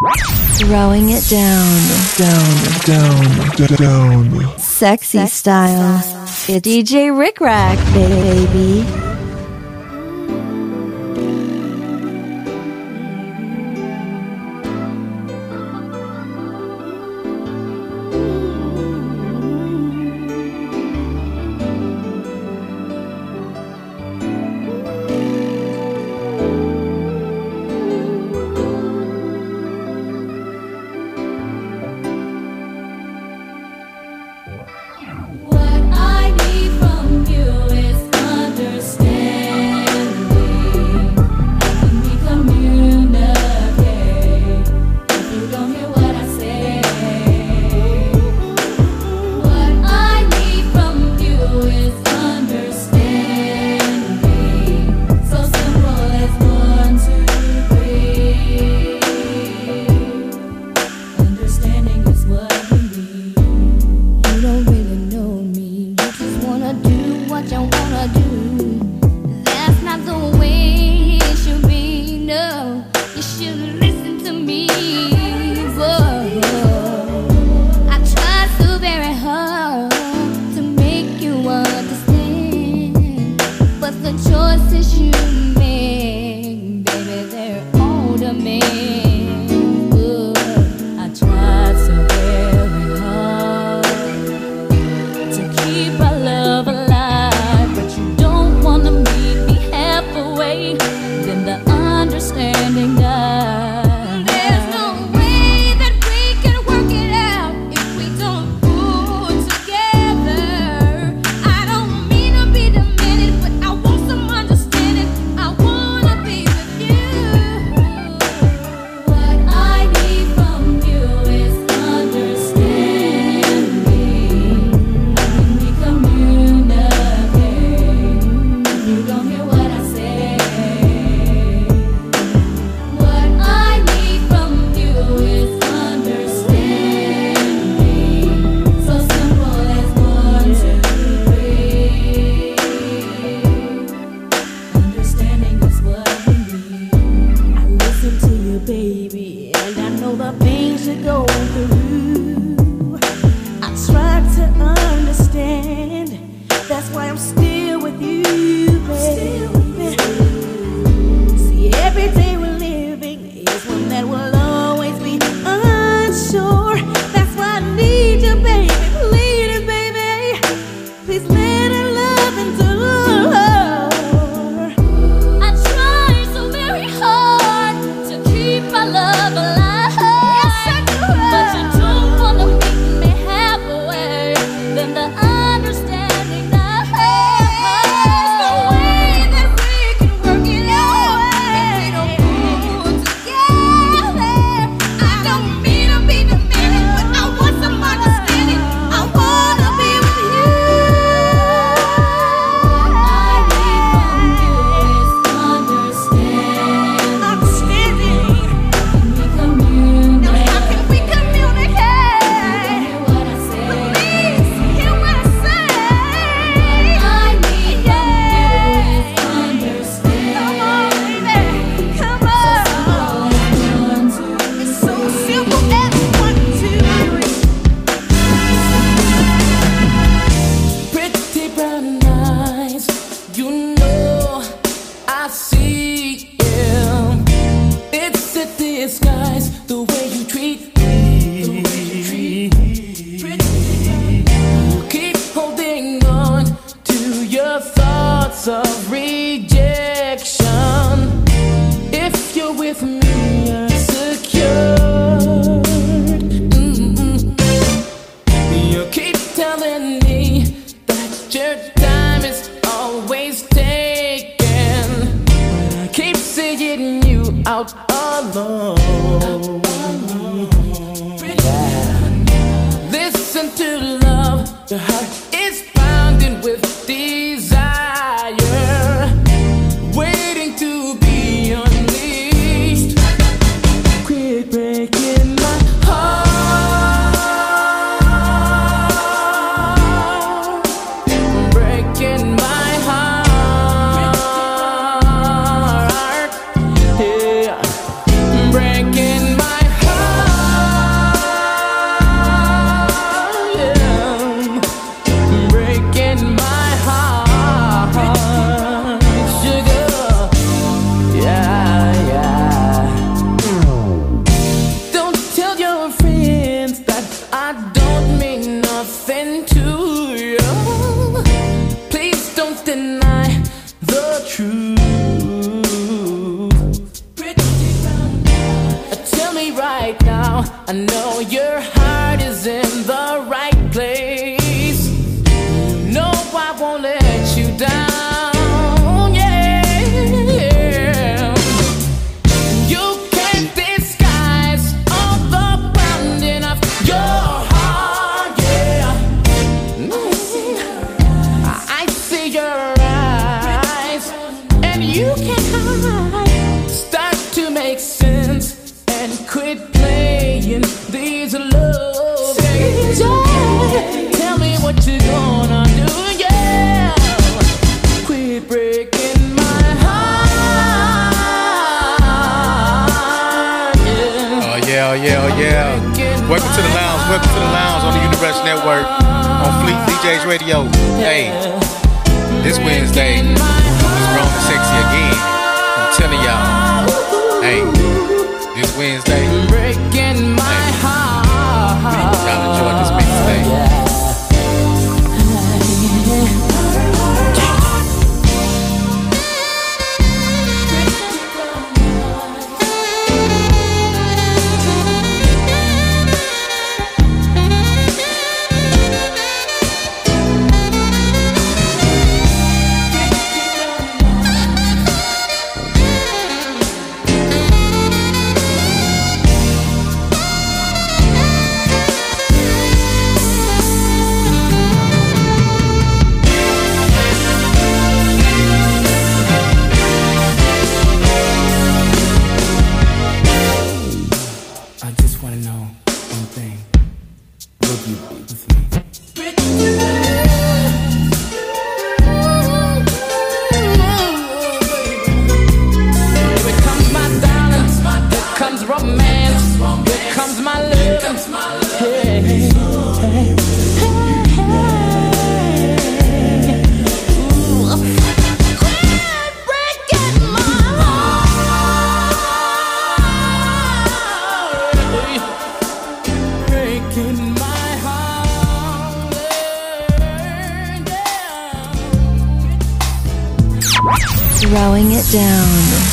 Throwing it down, down, down, down. Sexy style. It's DJ Rik Rak, baby.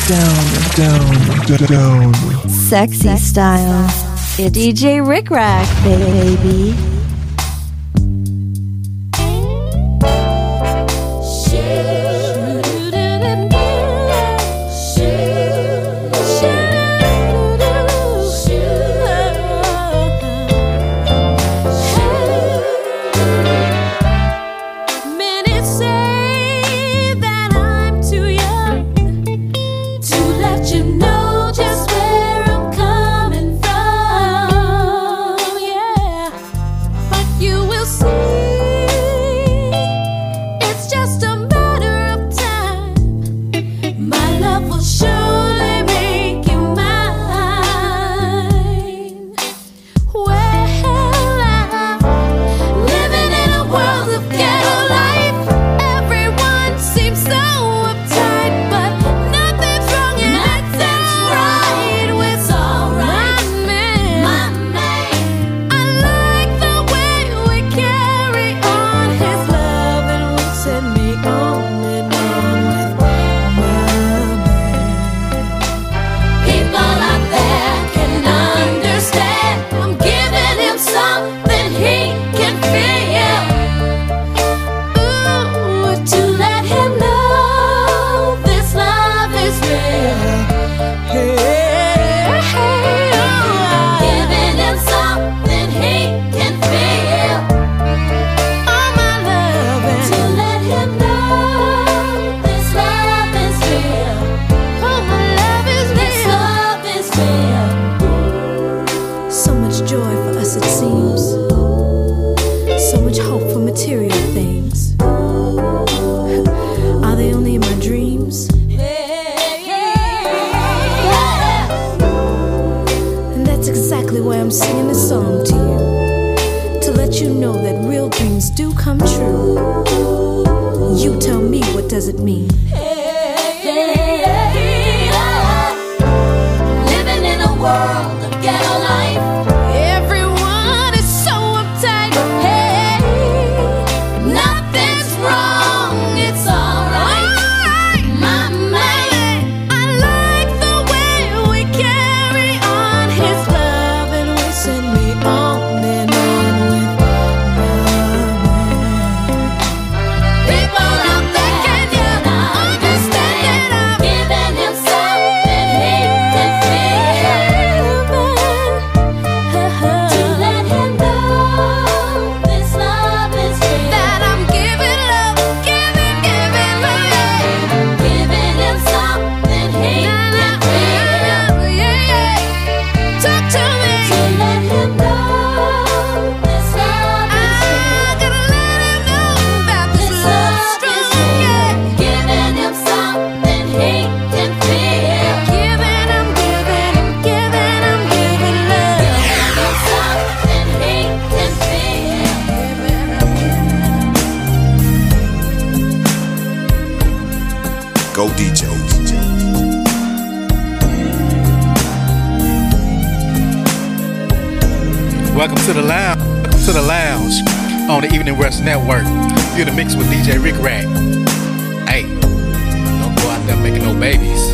Down. Sexy style. It's DJ Rik Rak, baby. Go DJ. Welcome to the lounge. Welcome to the lounge on the Evening Rush Network. You're the mix with DJ Rik Rak. Hey, don't go out there making no babies.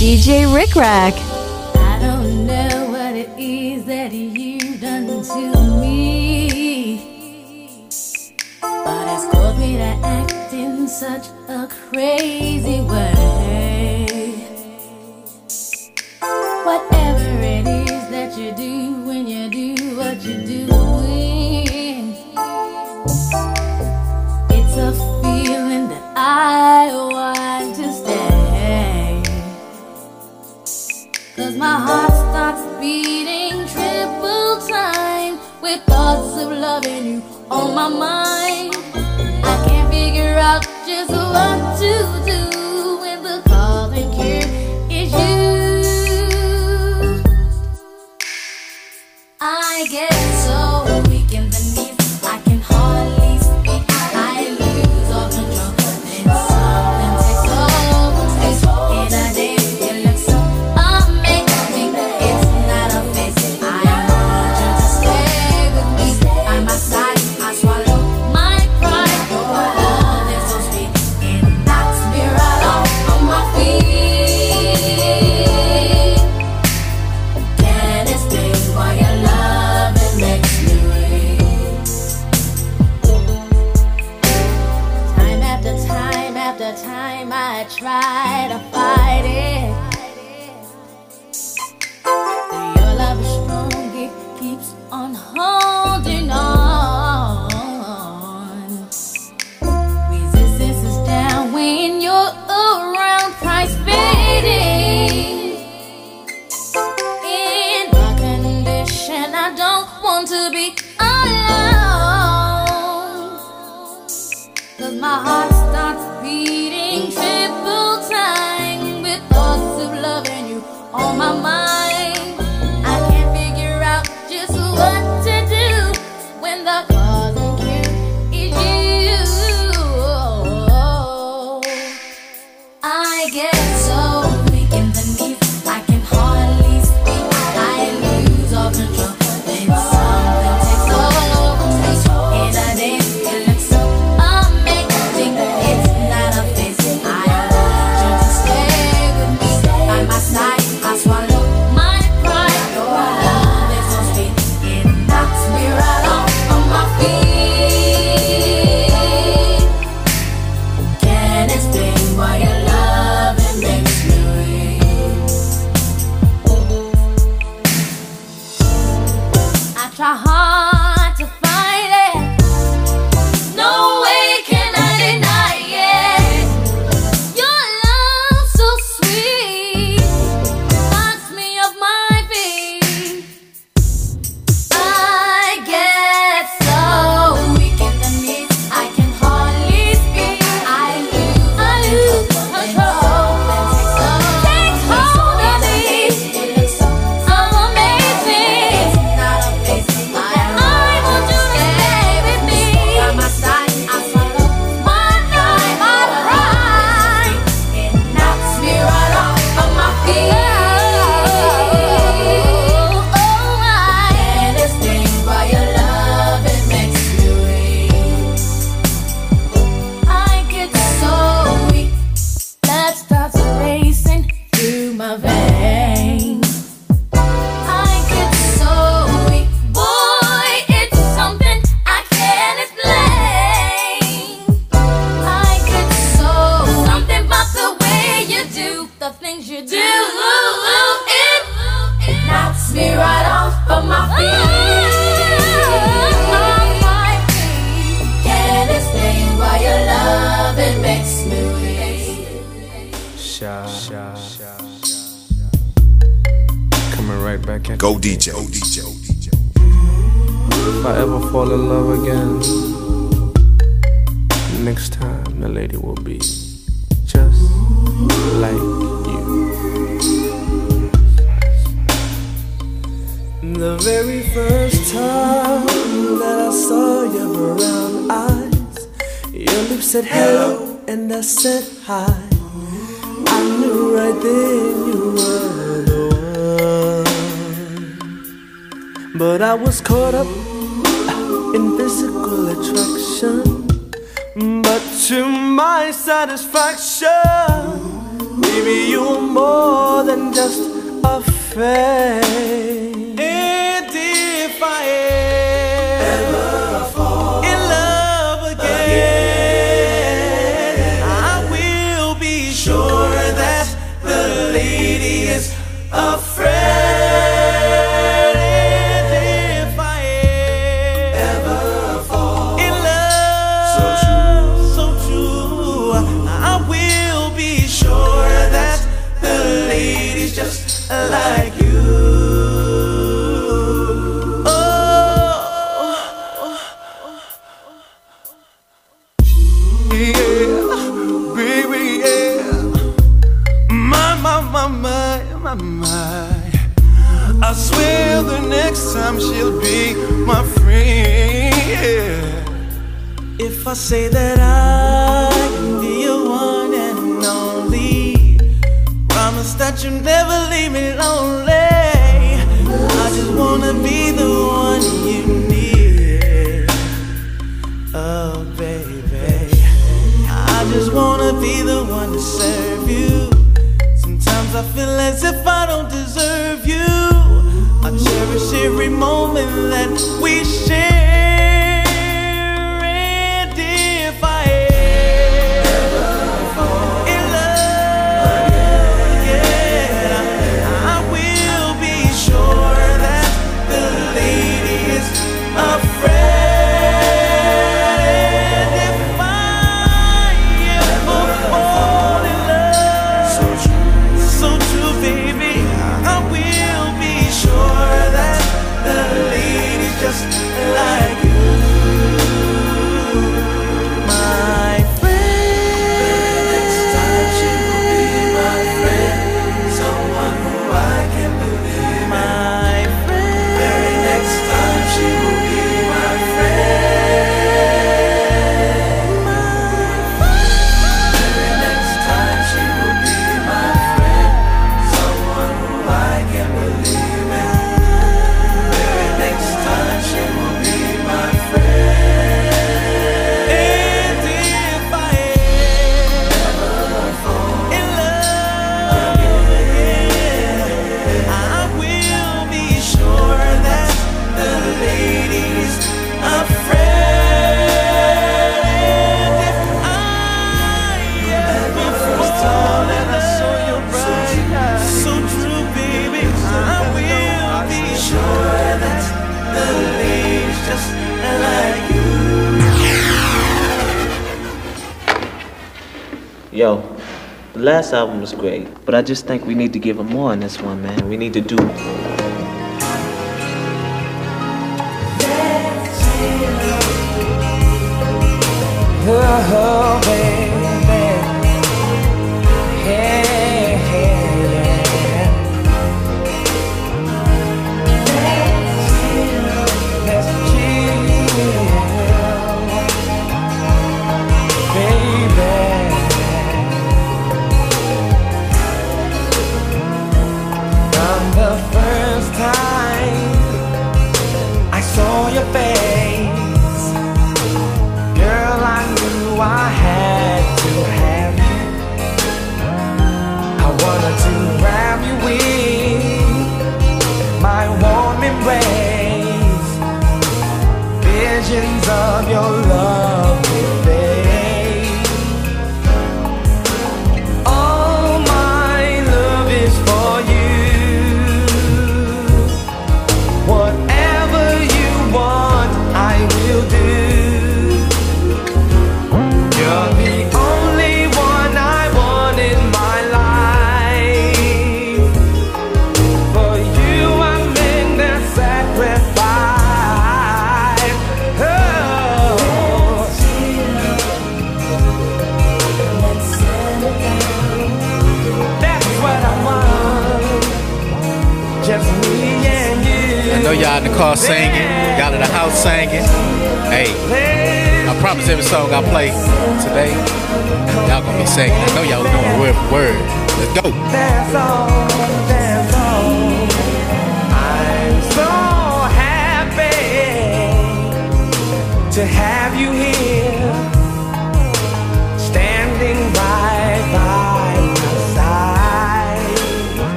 DJ Rik Rak. we share. last album was great, but I just think we need to give him more on this one, man. We need to do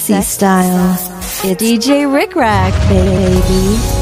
Sexy style. DJ Rik Rak, baby.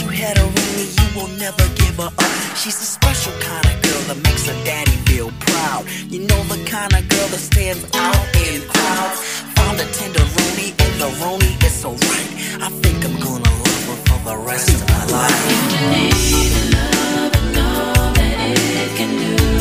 You had a ring, you will never give her up. She's a special kind of girl that makes her daddy feel proud. You know the kind of girl that stands out in crowds. Found a tenderoni, and the roni is so right. I think I'm gonna love her for the rest of my life. You need love and all that it can do.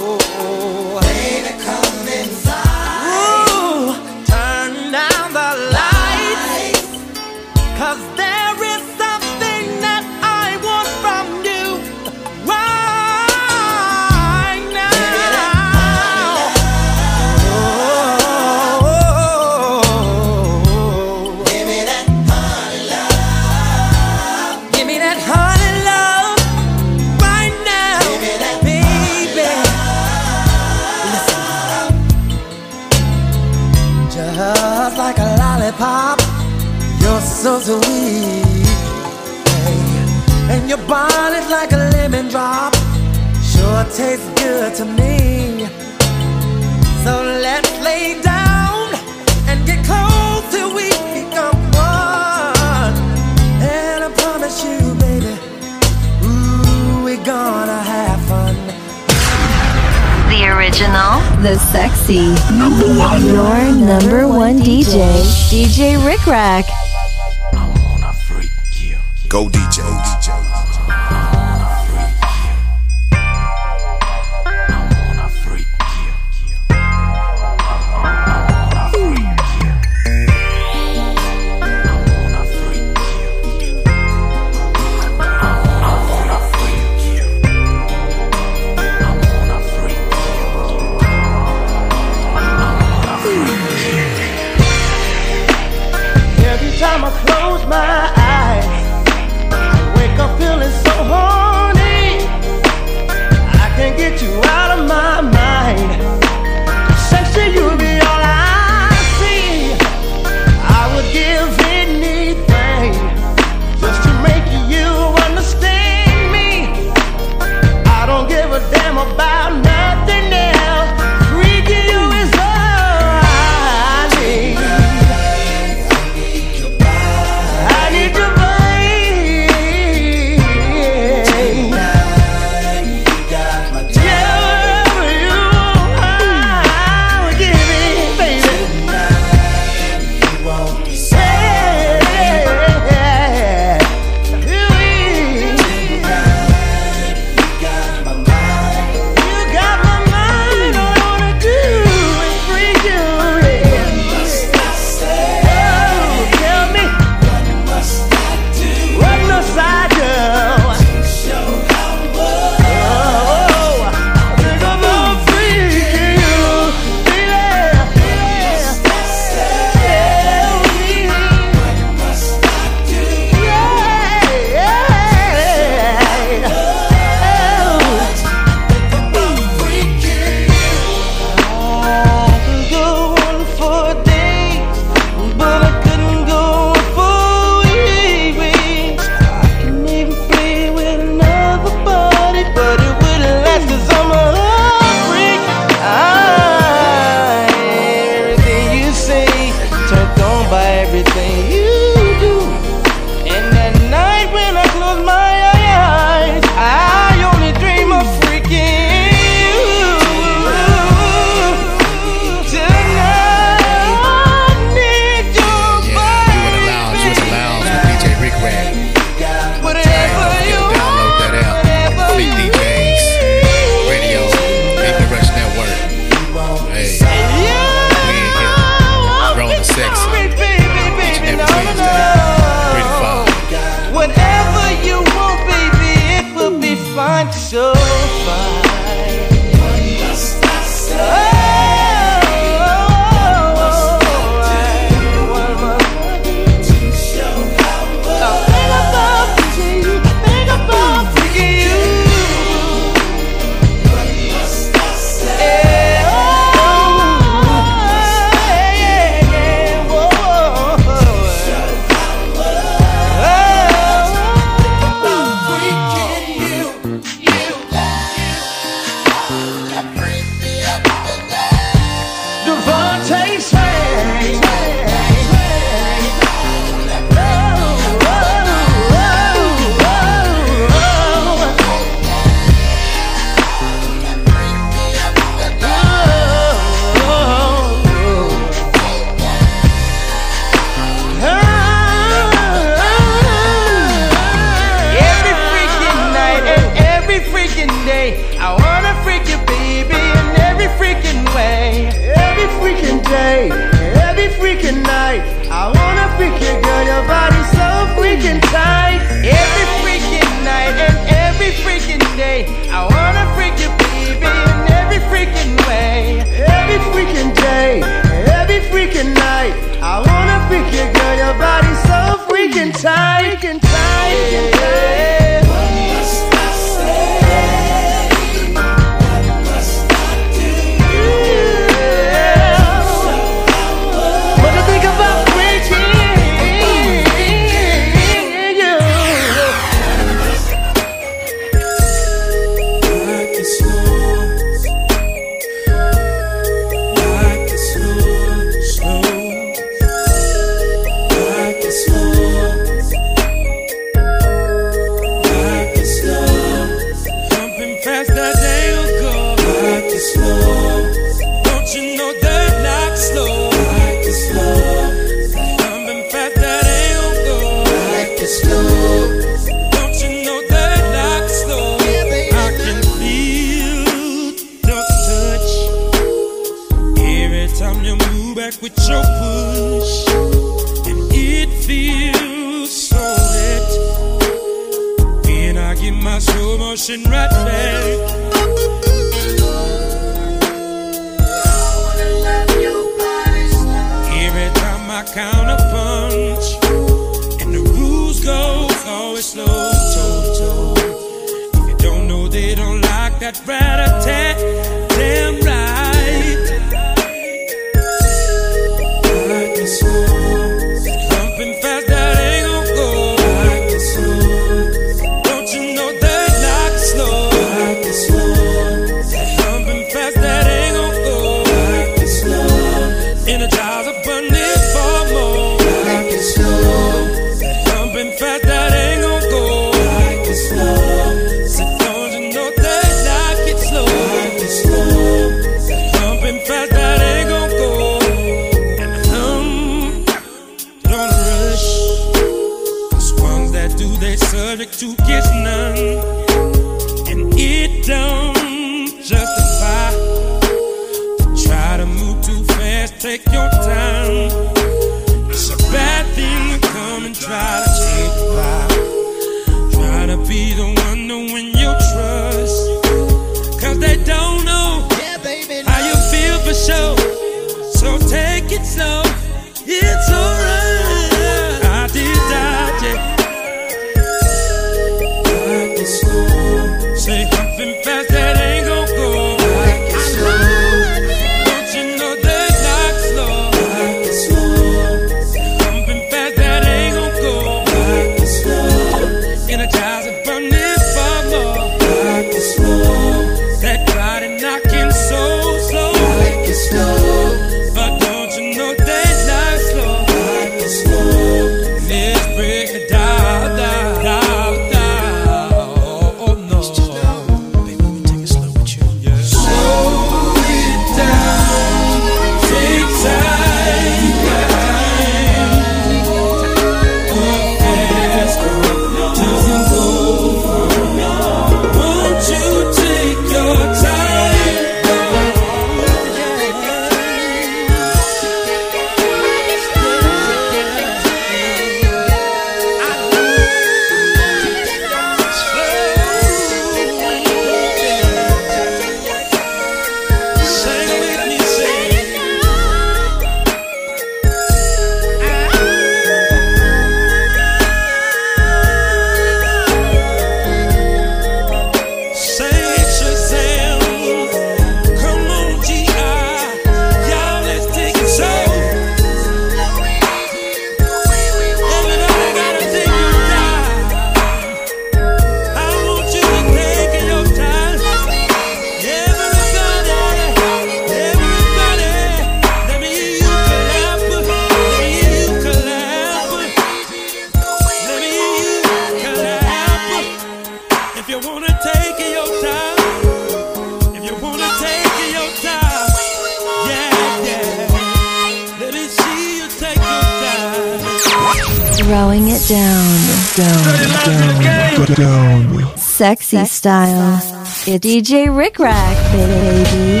DJ Rik Rak, baby.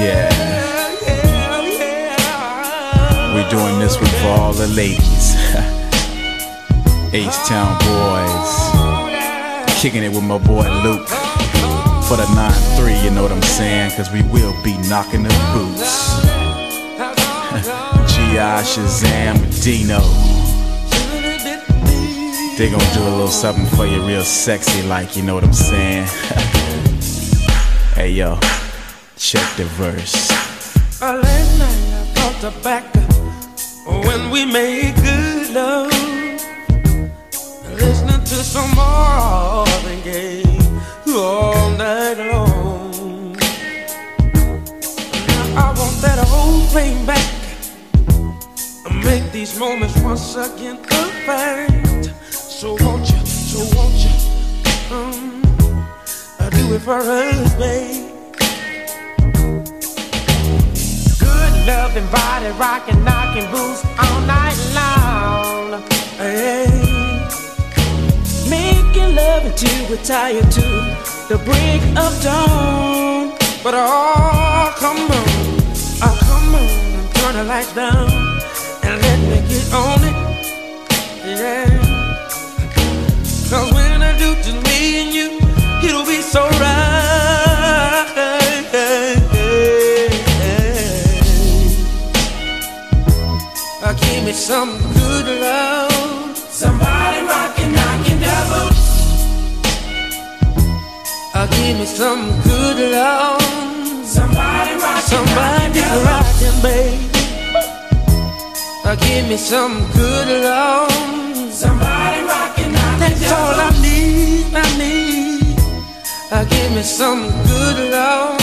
Yeah. We're doing this one for all the ladies. H Town boys. Kicking it with my boy Luke. For the 9 3, you know what I'm saying? Cause we will be knocking the boots. G.I. Shazam Dino. They gonna do a little something for you real sexy, like, you know what I'm saying? Hey yo, check the verse. A late night I brought tobacco when we made good love. Listening to some more than gay all night long. Now I want that whole thing back. Make these moments once again a. So won't you, so won't you? with her husband. Good loving body, rocking, knocking boots all night long. Hey. Making love until we're tired to the break of dawn. But oh, come on, oh, come on, turn the lights down and let me get on it. Yeah. Cause when I do, just me and you so right. Give me some good love. Somebody rockin', knockin' devil. Give me some good love. Somebody rockin', somebody rockin', baby. Give me some good love. Somebody rockin', knockin' That's all I need. I need. Uh, give me some good love.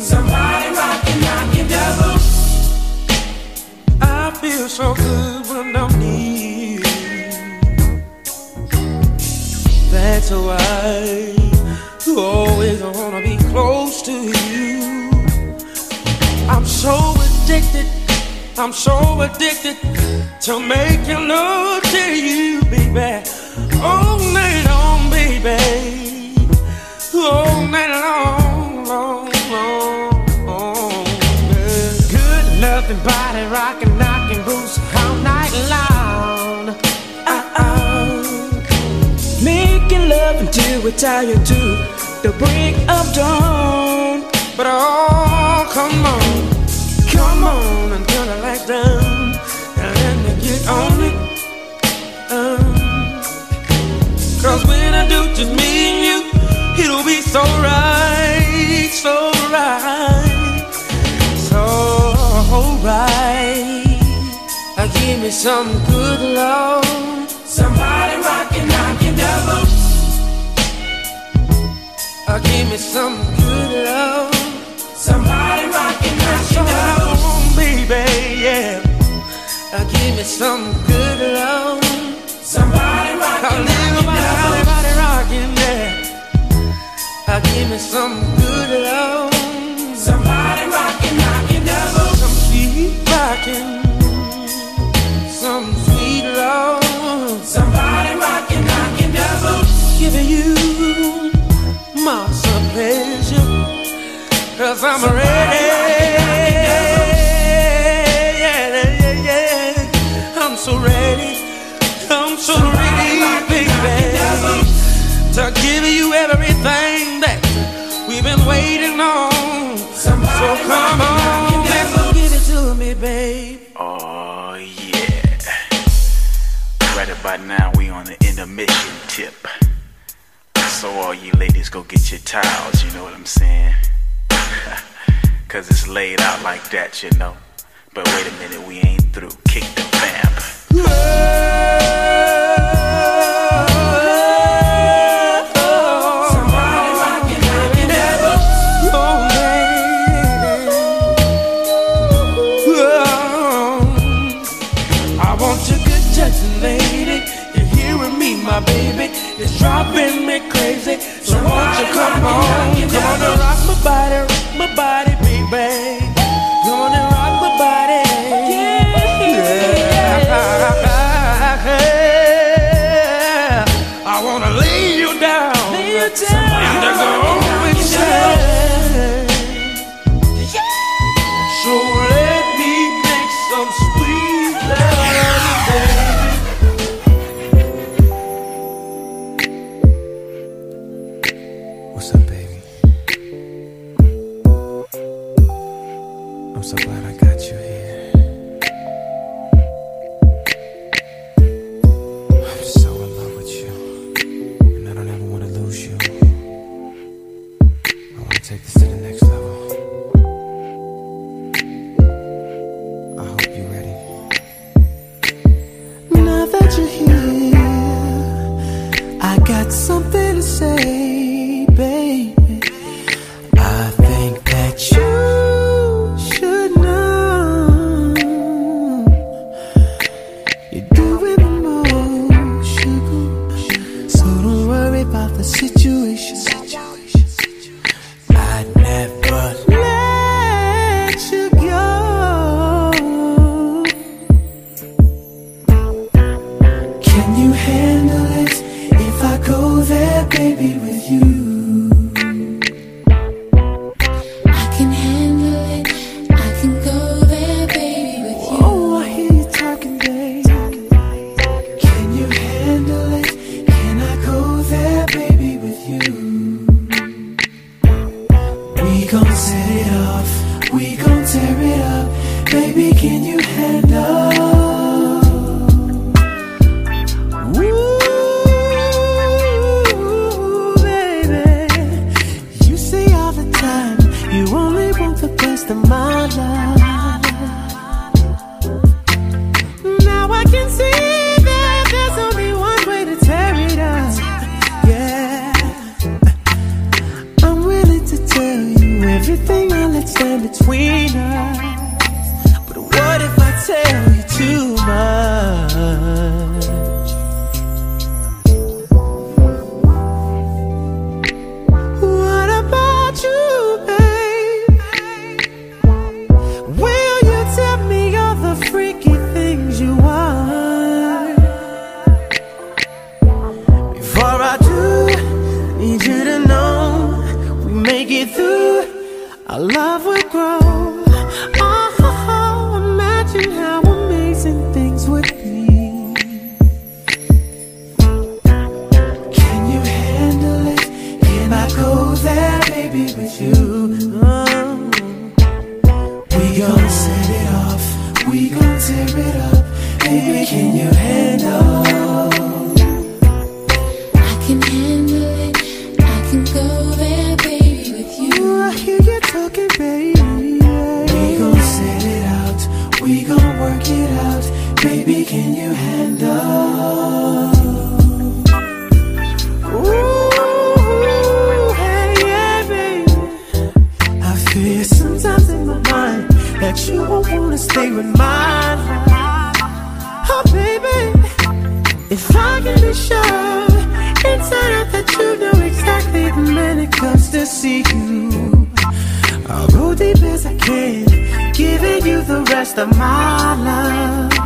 Somebody rockin', knockin' devil. I feel so good when I'm near. That's why you always wanna be close to you. I'm so addicted, I'm so addicted to making love to you, baby. All night long, baby. All night long, long, long. Good loving body rocking, knocking boots all night long. Uh-uh. Making love until we're tired to the break of dawn. But oh, come on, come on turn the lights down and let me get on it. Um, Cause when I do just me be so right, so right, so right. Uh, give me some good love. Somebody rockin', knockin' devil. Uh, give me some good love. Somebody rockin', knockin' devil. baby, yeah. Uh, give me some good love. Somebody rockin', give me some good love. Somebody rockin', knockin' devil. Some sweet rockin'. Some sweet love. Somebody rockin', knockin' devil. Giving you my pleasure. Cause I'm ready. Tip. So all you ladies go get your towels, you know what I'm saying? Cause it's laid out like that, you know. But wait a minute, we ain't through. Kick the vamp. everything with mine. Oh, baby, if I can be sure inside out that you know exactly the minute it comes to see you. I'll go deep as I can, giving you the rest of my love.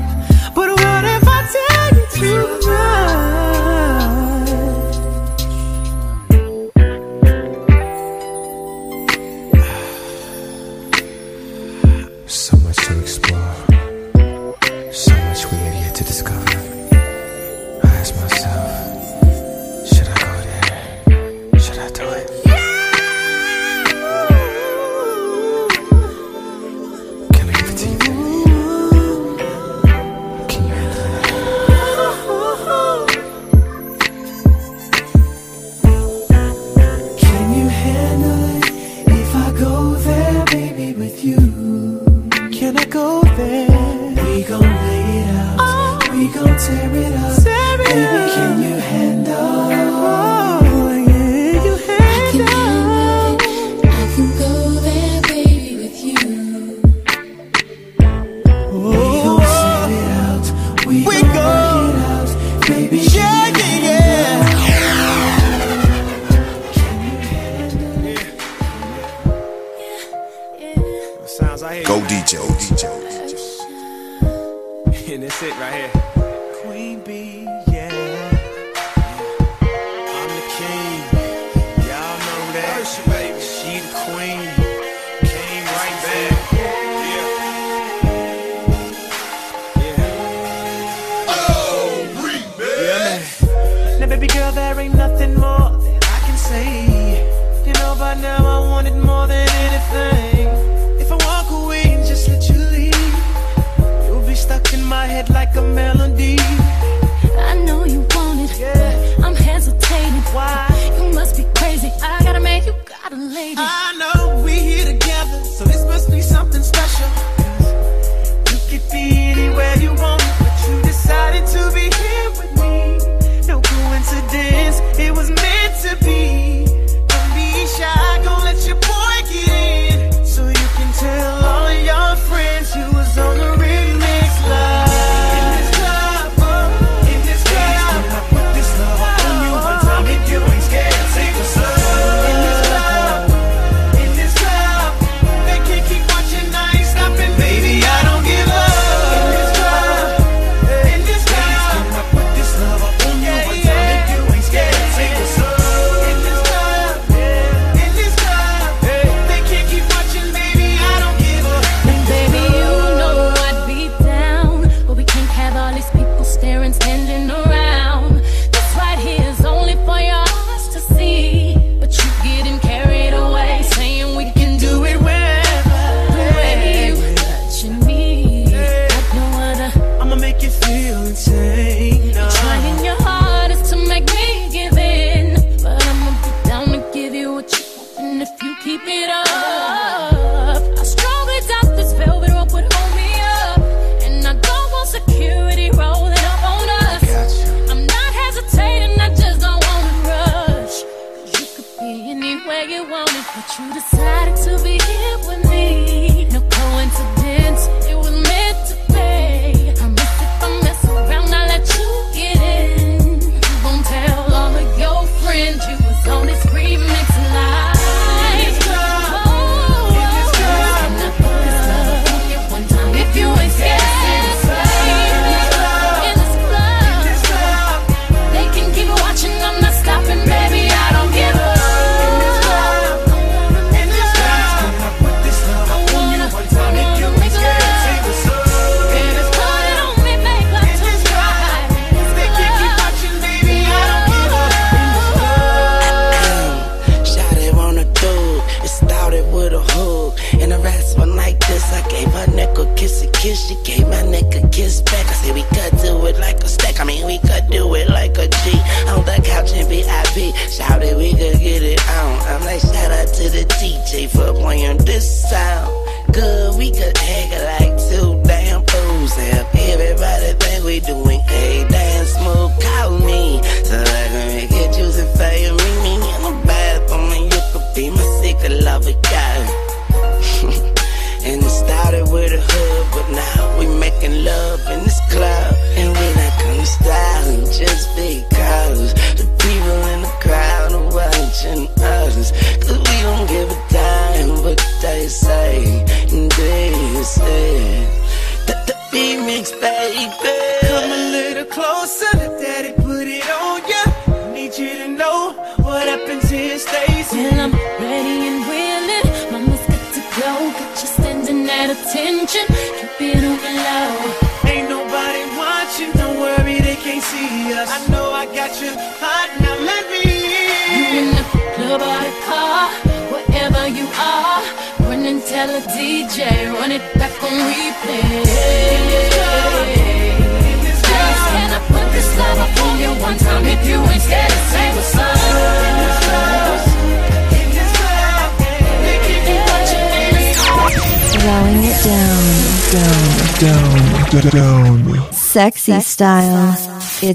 But you decided to be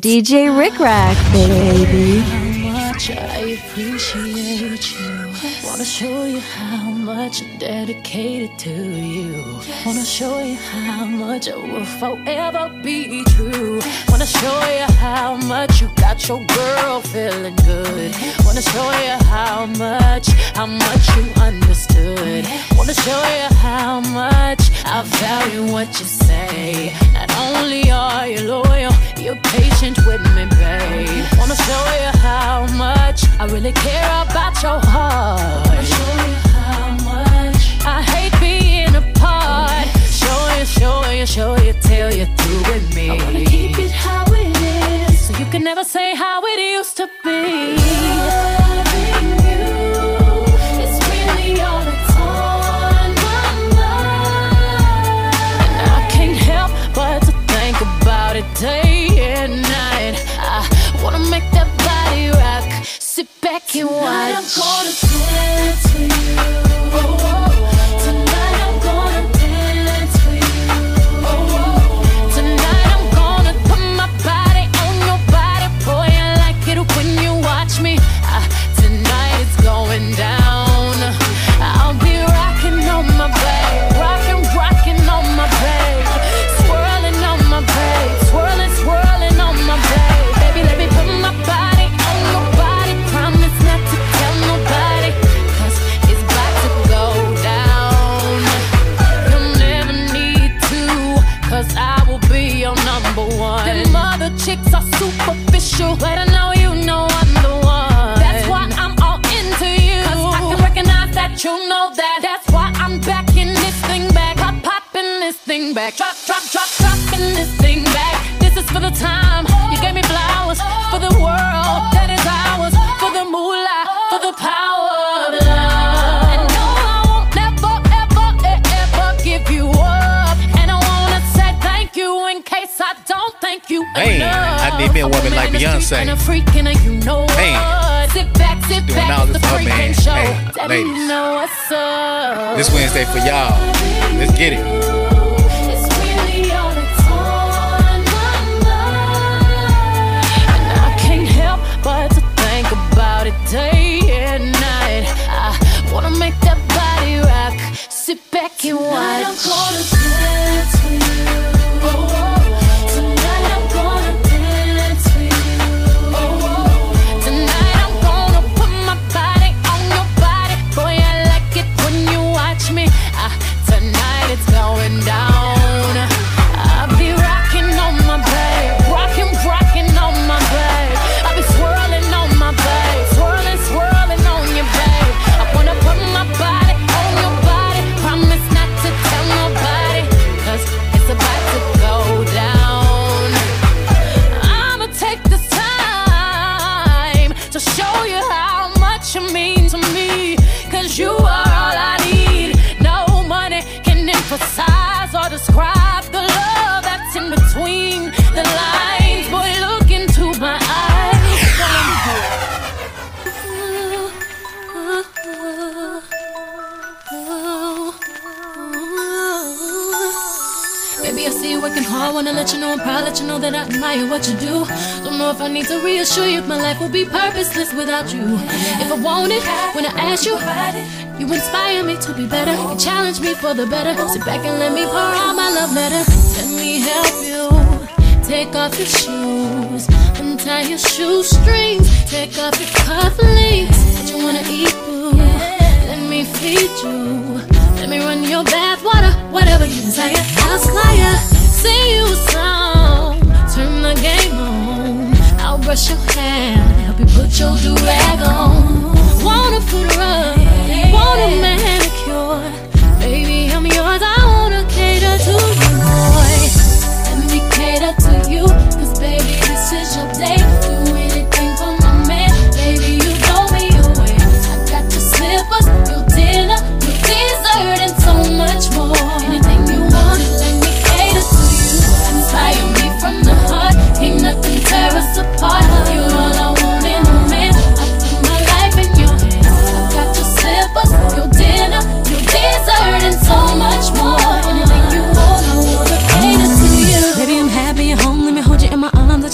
DJ Rik Rak, baby. I appreciate you. Yes. Wanna show you how much I'm dedicated to you. Yes. Wanna show you how much I will forever be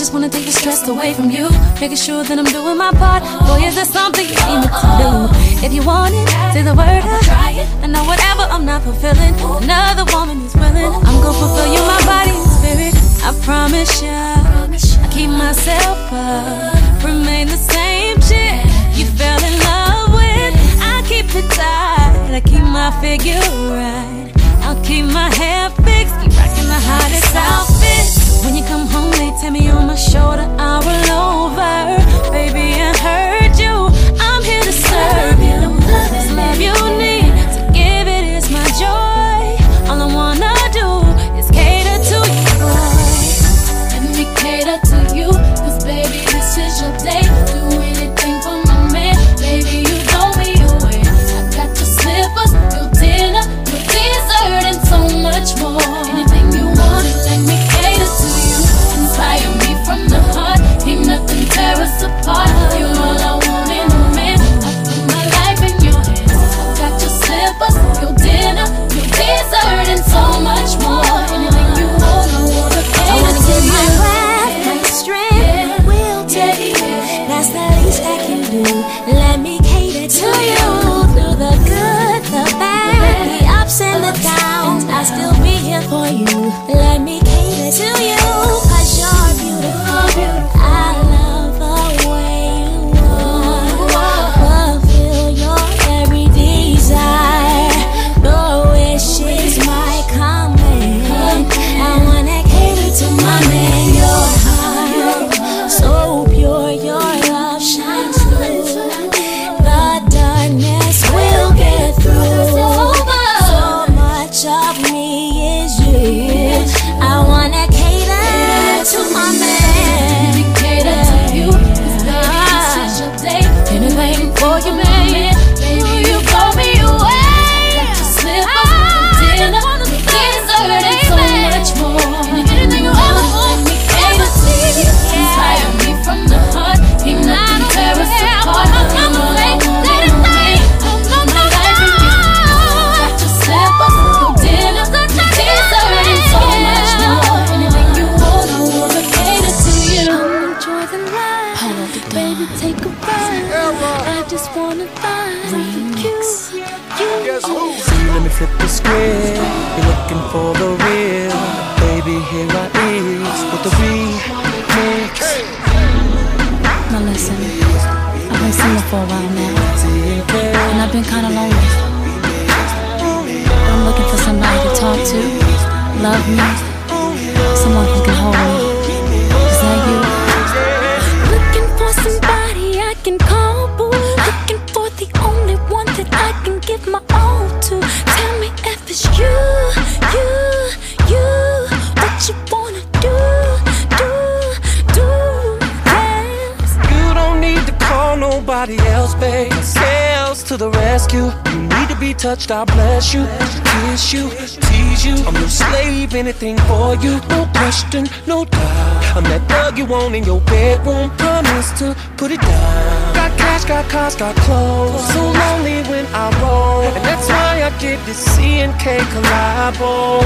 just wanna take the stress away from you. Making sure that I'm doing my part. Boy, is there something you need me to do? If you want it, say the word. I'll try it. I know whatever I'm not fulfilling, another woman is willing. I'm gonna fulfill you, my body and spirit. I promise you, I keep myself up, remain the same chick you fell in love with. I keep it tight, I keep my figure right. I'll keep my hair fixed, keep rocking the hottest outfit. When you come home, they tell me on my shoulder I roll over. Baby, it hurts. apart. Someone who can hold me. Is that you? Looking for somebody I can call, boo. Looking for the only one that I can give my all to. Tell me if it's you, you, you. What you wanna do, do, do? Yes. You don't need to call nobody else, babe. To the rescue touched, I bless you, kiss you, tease you. I'm no slave, anything for you. No question, no doubt. I'm that thug you want in your bedroom. Promise to put it down. Got cash, got cars, got clothes. So lonely when I roll, and that's why I get this C N K collabo.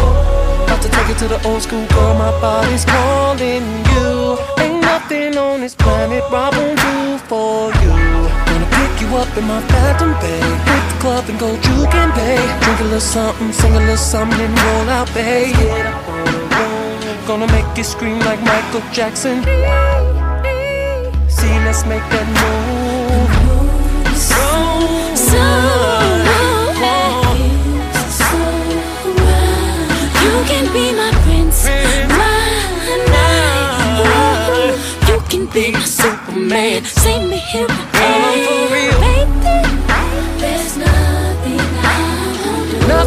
About to take it to the old school, girl. My body's calling you. Ain't nothing on this planet I won't do for you. Pick you up in my Phantom Bay. Hit the club and go juke and pay. Drink a little something, sing a little something, and roll out, babe. Get up on the road. Gonna make you scream like Michael Jackson. See, let's make that move. So, So You can be my prince, my knight. You can be my Superman. Save me here for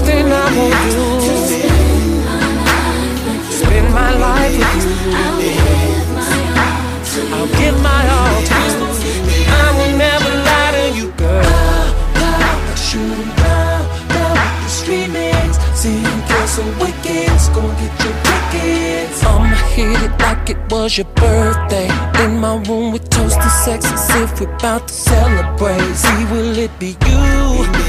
Nothing I won't do. Spend my life with you. I'll give my all to you. I will never lie to you, girl. I shoot 'em down, down the street. See you kill some wickets, gonna get your tickets. I'ma hit it like it was your birthday. In my room with toasted sex as if we're about to celebrate. See, will it be you?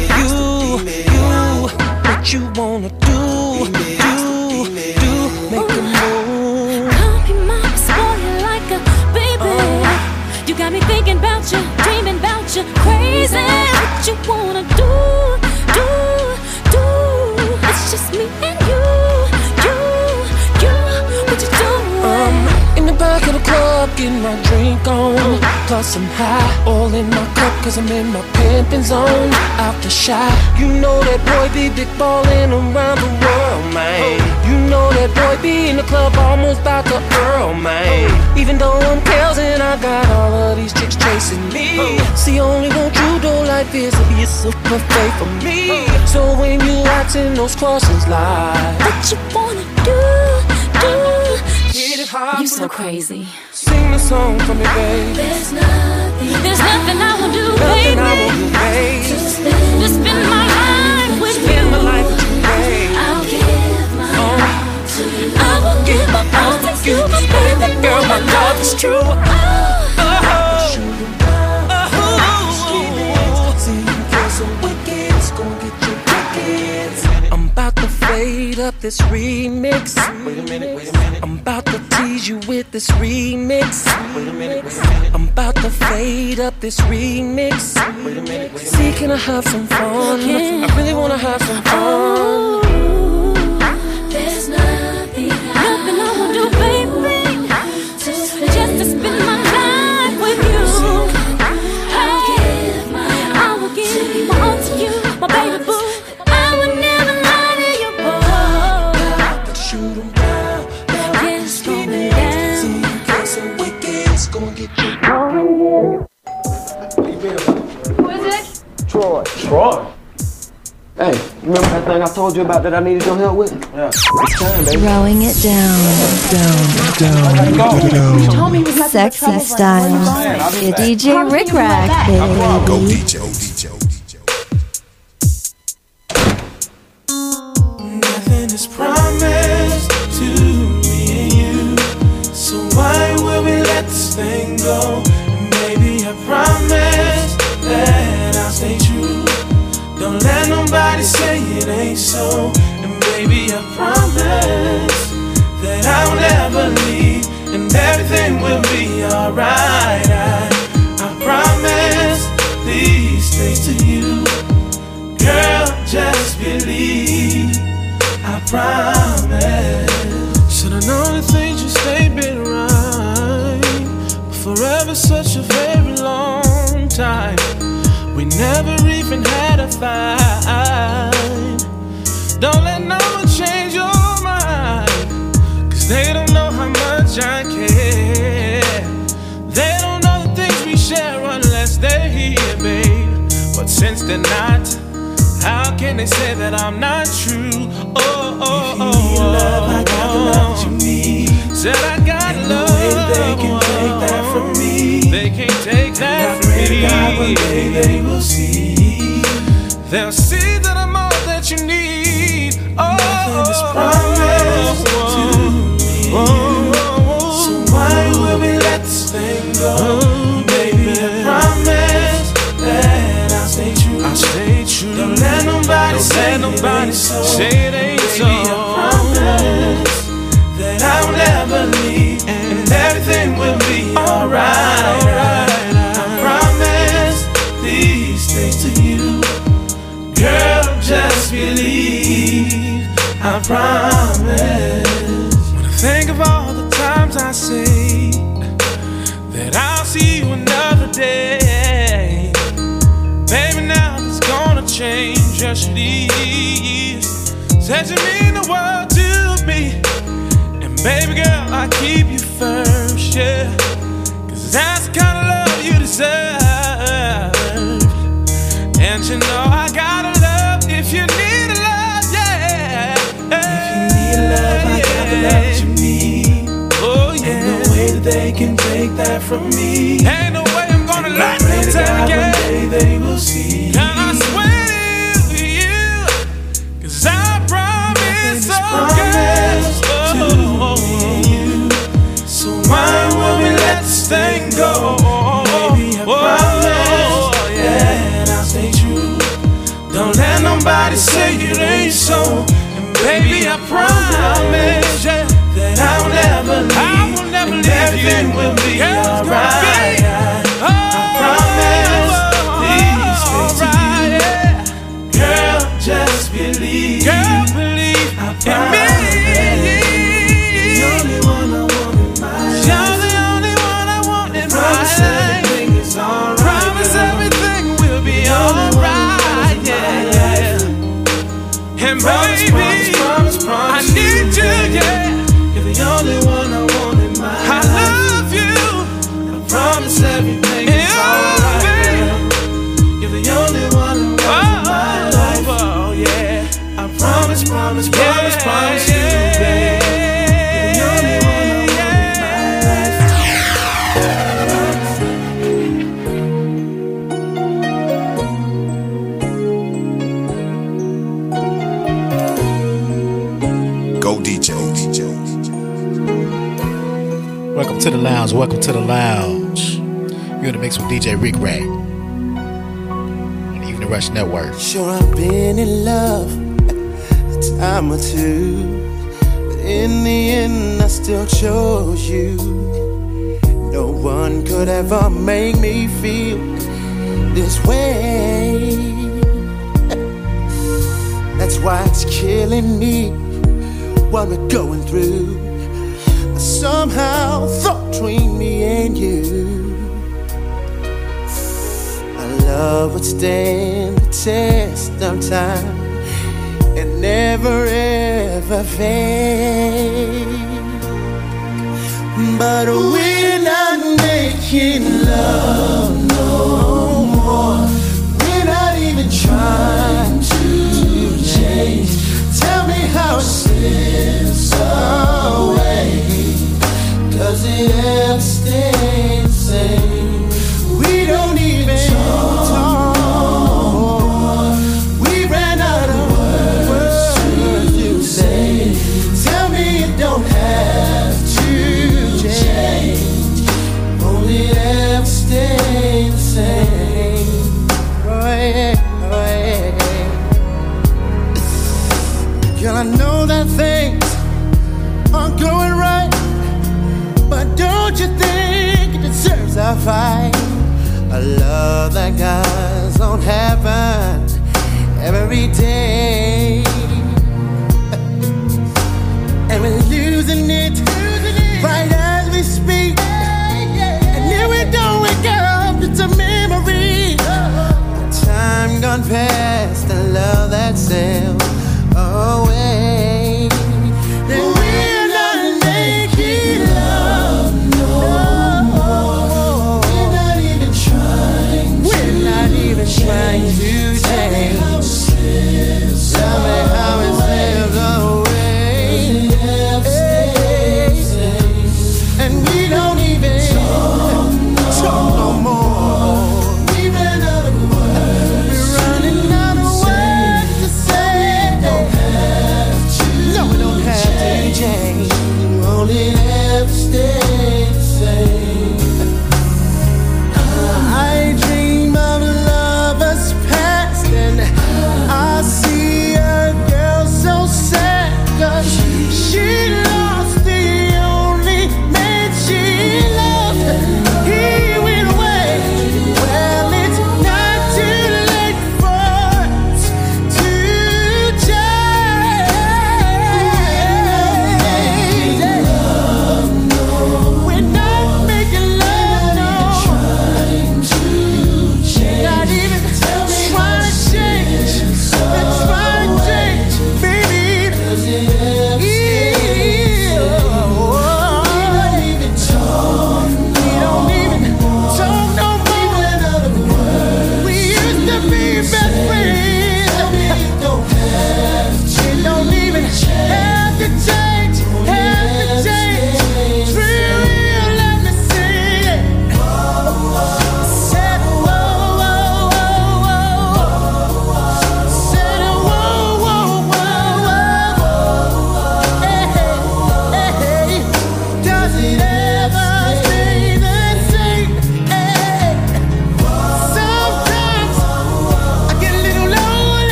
You wanna do, do, do? Make a move. Come be mine, spoil like a baby. Uh-huh. You got me thinking about you, dreaming about you, crazy. What you wanna do, do, do? It's just me the club, getting my drink on. Plus I'm high, all in my cup, cause I'm in my pimpin' zone. Out the shy, you know that boy be big ballin' around the world, man. You know that boy be in the club almost about to Earl, man. Even though I'm Kels and I got all of these chicks chasing me. See, only want you do like this to be a super fake for me. So when you acting those crossings live, What you wanna do, do? Hit it hard You from so crazy. Sing the song for me, babe. There's nothing, there's nothing I won't do, Nothing I baby. won't do, babe. To spend my life with you. Spend my life with you, babe. I'll give my all to you. I will give my all to you, my baby Girl, my love is true. Up this remix. Wait a minute, wait a minute. I'm about to tease you with this remix. Wait a minute, wait a minute. I'm about to fade up this remix. Wait a minute, wait a minute. See, can I have some fun? I really wanna have some fun. Oh, there's nothing, nothing I won't do, baby. Just, just to spend my life with you. I'll give my, I will give my all to you, my baby boo. Troy. Troy? Hey, remember that thing I told you about that I needed your help with? Yeah. It's time, baby. Throwing it down, down, down, Told me he was messing with Sexy style. like, what are you Your? DJ Promise Rik me you'll be right Rak, baby. Go DJ, go DJ, go DJ. Say so. And baby, I promise that I'll never leave. And everything will be alright. I, I promise these things to you. Girl, just believe. I promise. Should I know the things you say been right. But forever such a very long time. We never even had a fight. Since they're not, how can they say that I'm not true? Oh, oh, oh, oh. Love, I got the love oh. you need. Said I got love. they can take that from me. They can't take that from me. God, one day they will see. They'll see that I'm all that you need. Oh, Nothing is oh, oh, promised to me. So why would we let this thing go? Nobody say it ain't so. I promise that I'll never leave and everything will be alright. I promise these things to you, girl. Just believe. I promise. Said you mean the world to me. And baby girl, I keep you first, yeah. Cause that's the kind of love you deserve. And you know I gotta love if you need a love, yeah. If you need a love, I got the love that you need. Oh, yeah. Ain't no way that they can take that from me. Ain't no way I'm gonna let them take it. One day they will see. So. And baby, I promise yeah, that I'll never leave. I will never and everything will be alright. To the lounge. Welcome to the lounge. You're in the mix with DJ Rik Rak on Even the Evening Rush Network. Sure, I've been in love a time or two, but in the end, I still chose you. No one could ever make me feel this way. That's why it's killing me what we're going through. Somehow thought between me and you. Our love would stand the test of time and never ever fade. But we're not making love no more. We're not even trying to change. Tell me how it away. Does it ever stay the same? Deserves a love that guys don't happen every day. And we're losing it right as we speak. And if we don't wake up, it's a memory. Time gone past and love that sailed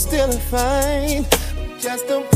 still a find. Just a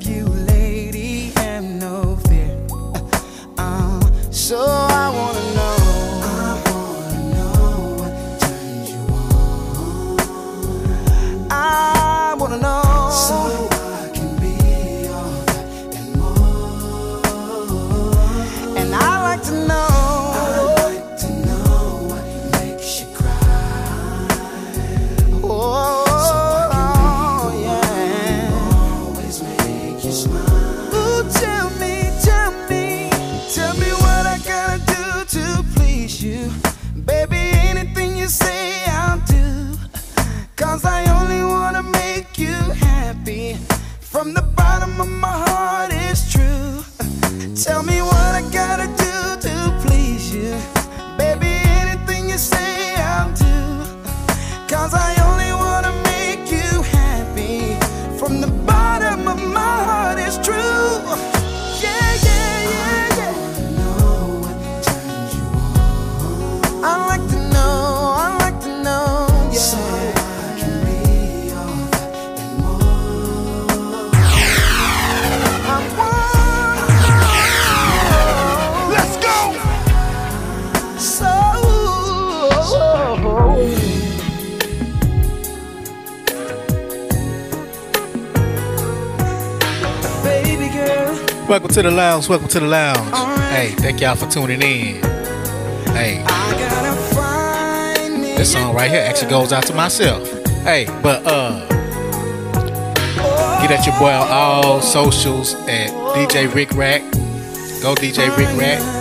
you. to the lounge. Welcome to the lounge. Hey, thank y'all for tuning in. Hey. This song right here actually goes out to myself. Hey, but uh get at your boy on all socials at DJ Rik Rak. Go DJ Rik Rak.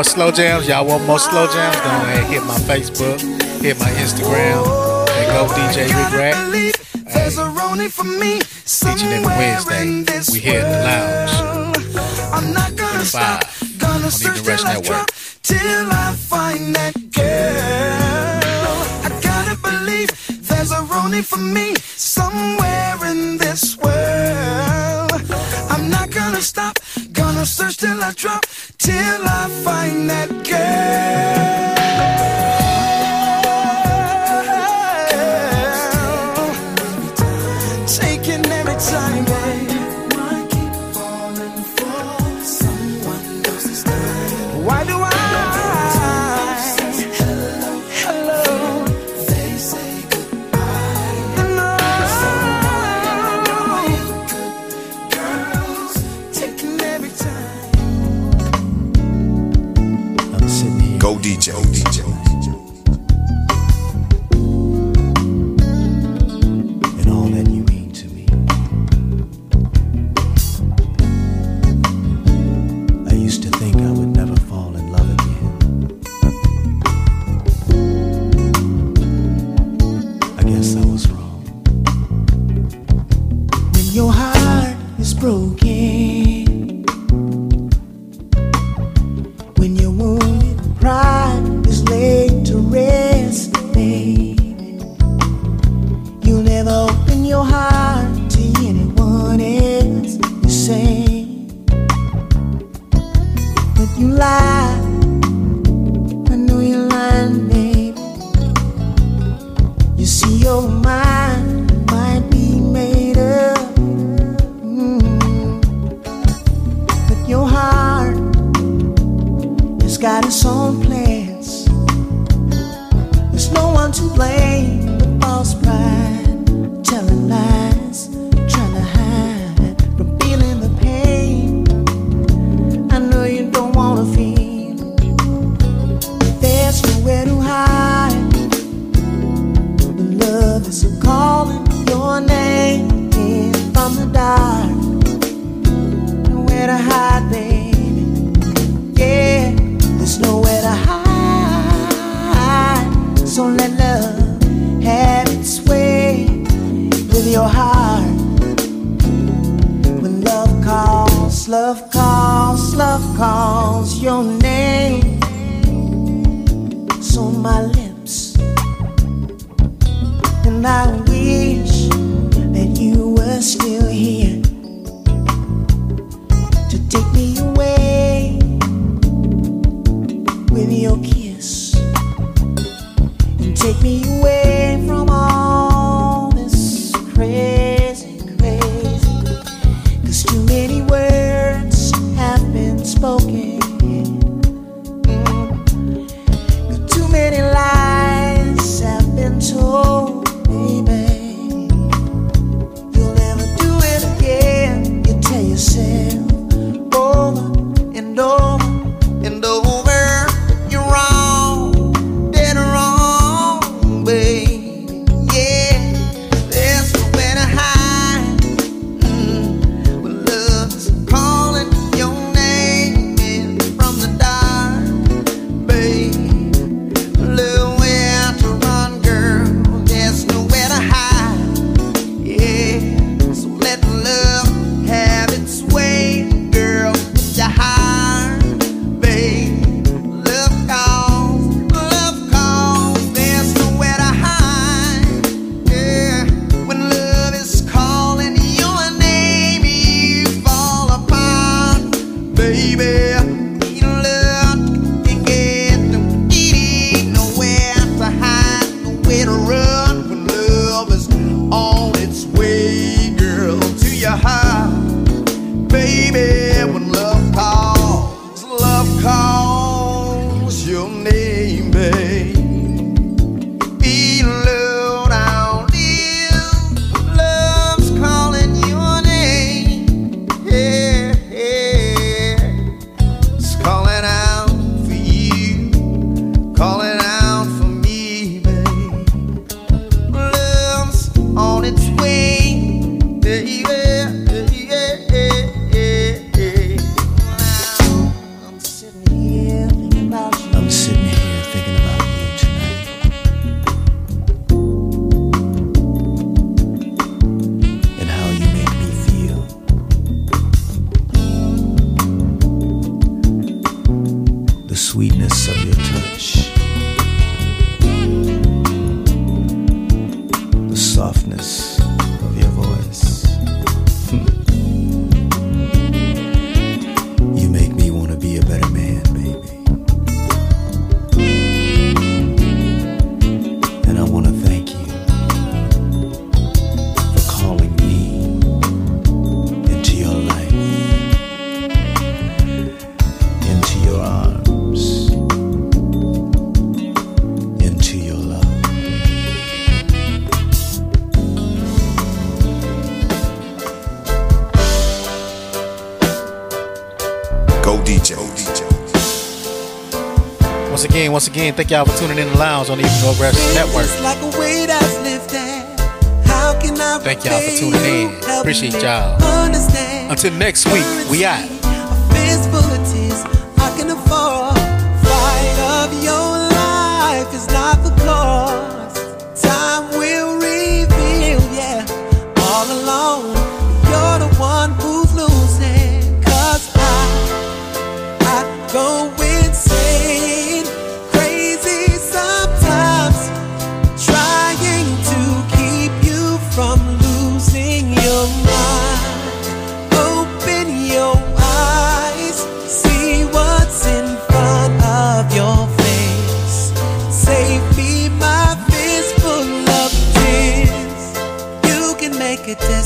more slow jams? Y'all want more slow jams? Go ahead, hit my Facebook, hit my Instagram, and go DJ Rik Rak. There's a Roni for me Each and every Wednesday, we here in the lounge. I'm not gonna stop, gonna on search till I drop, till I find that girl. I gotta believe there's a Roni for me somewhere in this world. I'm not gonna stop, gonna search till I drop till I find that girl. take me away. Once again, thank y'all for tuning in the lounge on the Evening Rush Network. Thank y'all for tuning in. Appreciate y'all. Until next week, we out. que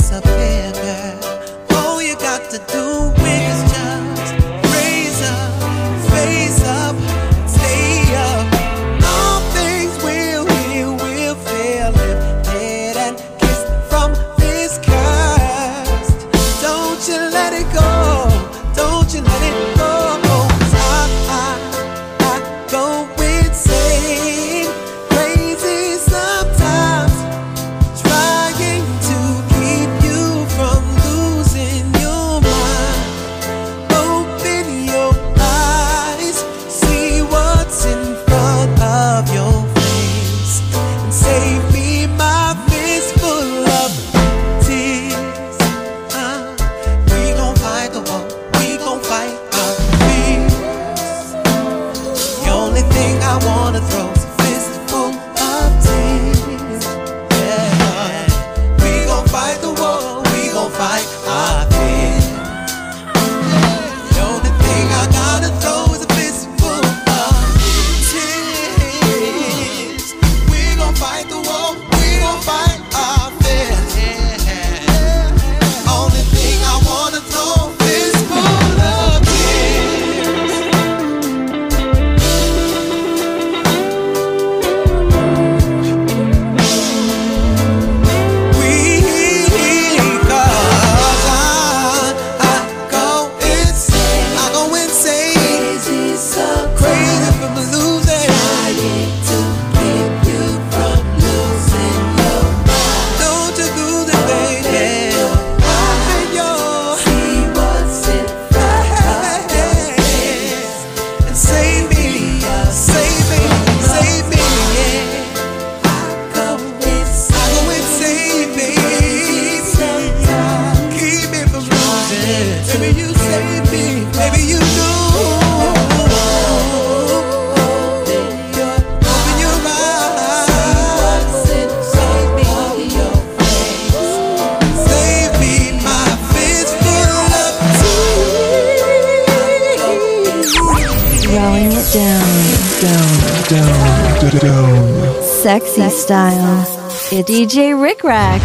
DJ Rik Rak.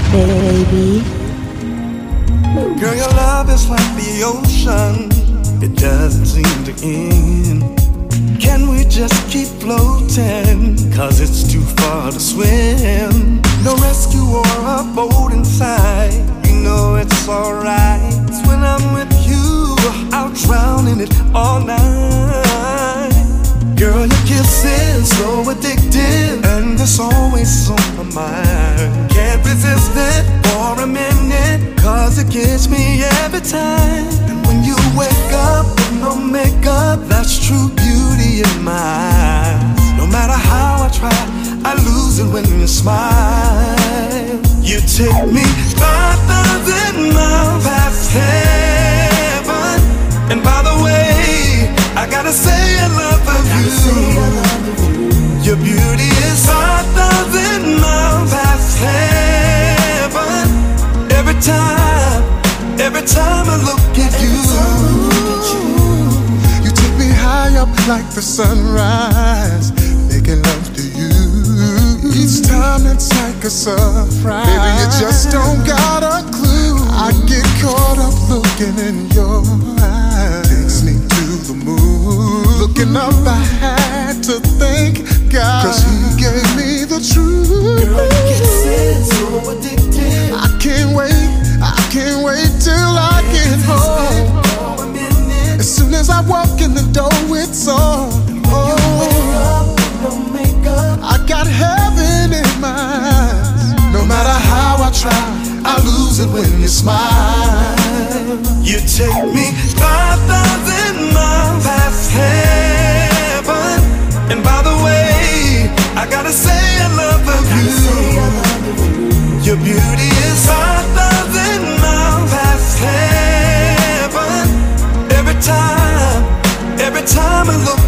A surprise. Baby, you just don't got a clue. I get caught up looking in your eyes. Takes me to the moon. Looking up, I had to thank God. Cause he gave me the truth. Girl, you get so addicted. I can't wait, I can't wait till I get home. As soon as I walk in the door, it's on. Oh, I got heaven in my try, I lose it when you smile. You take me 5,000 miles past heaven. And by the way, I gotta say I love of you. Your beauty is 5,000 miles past heaven. Every time, every time I look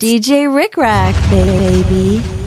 DJ Rik Rak, baby.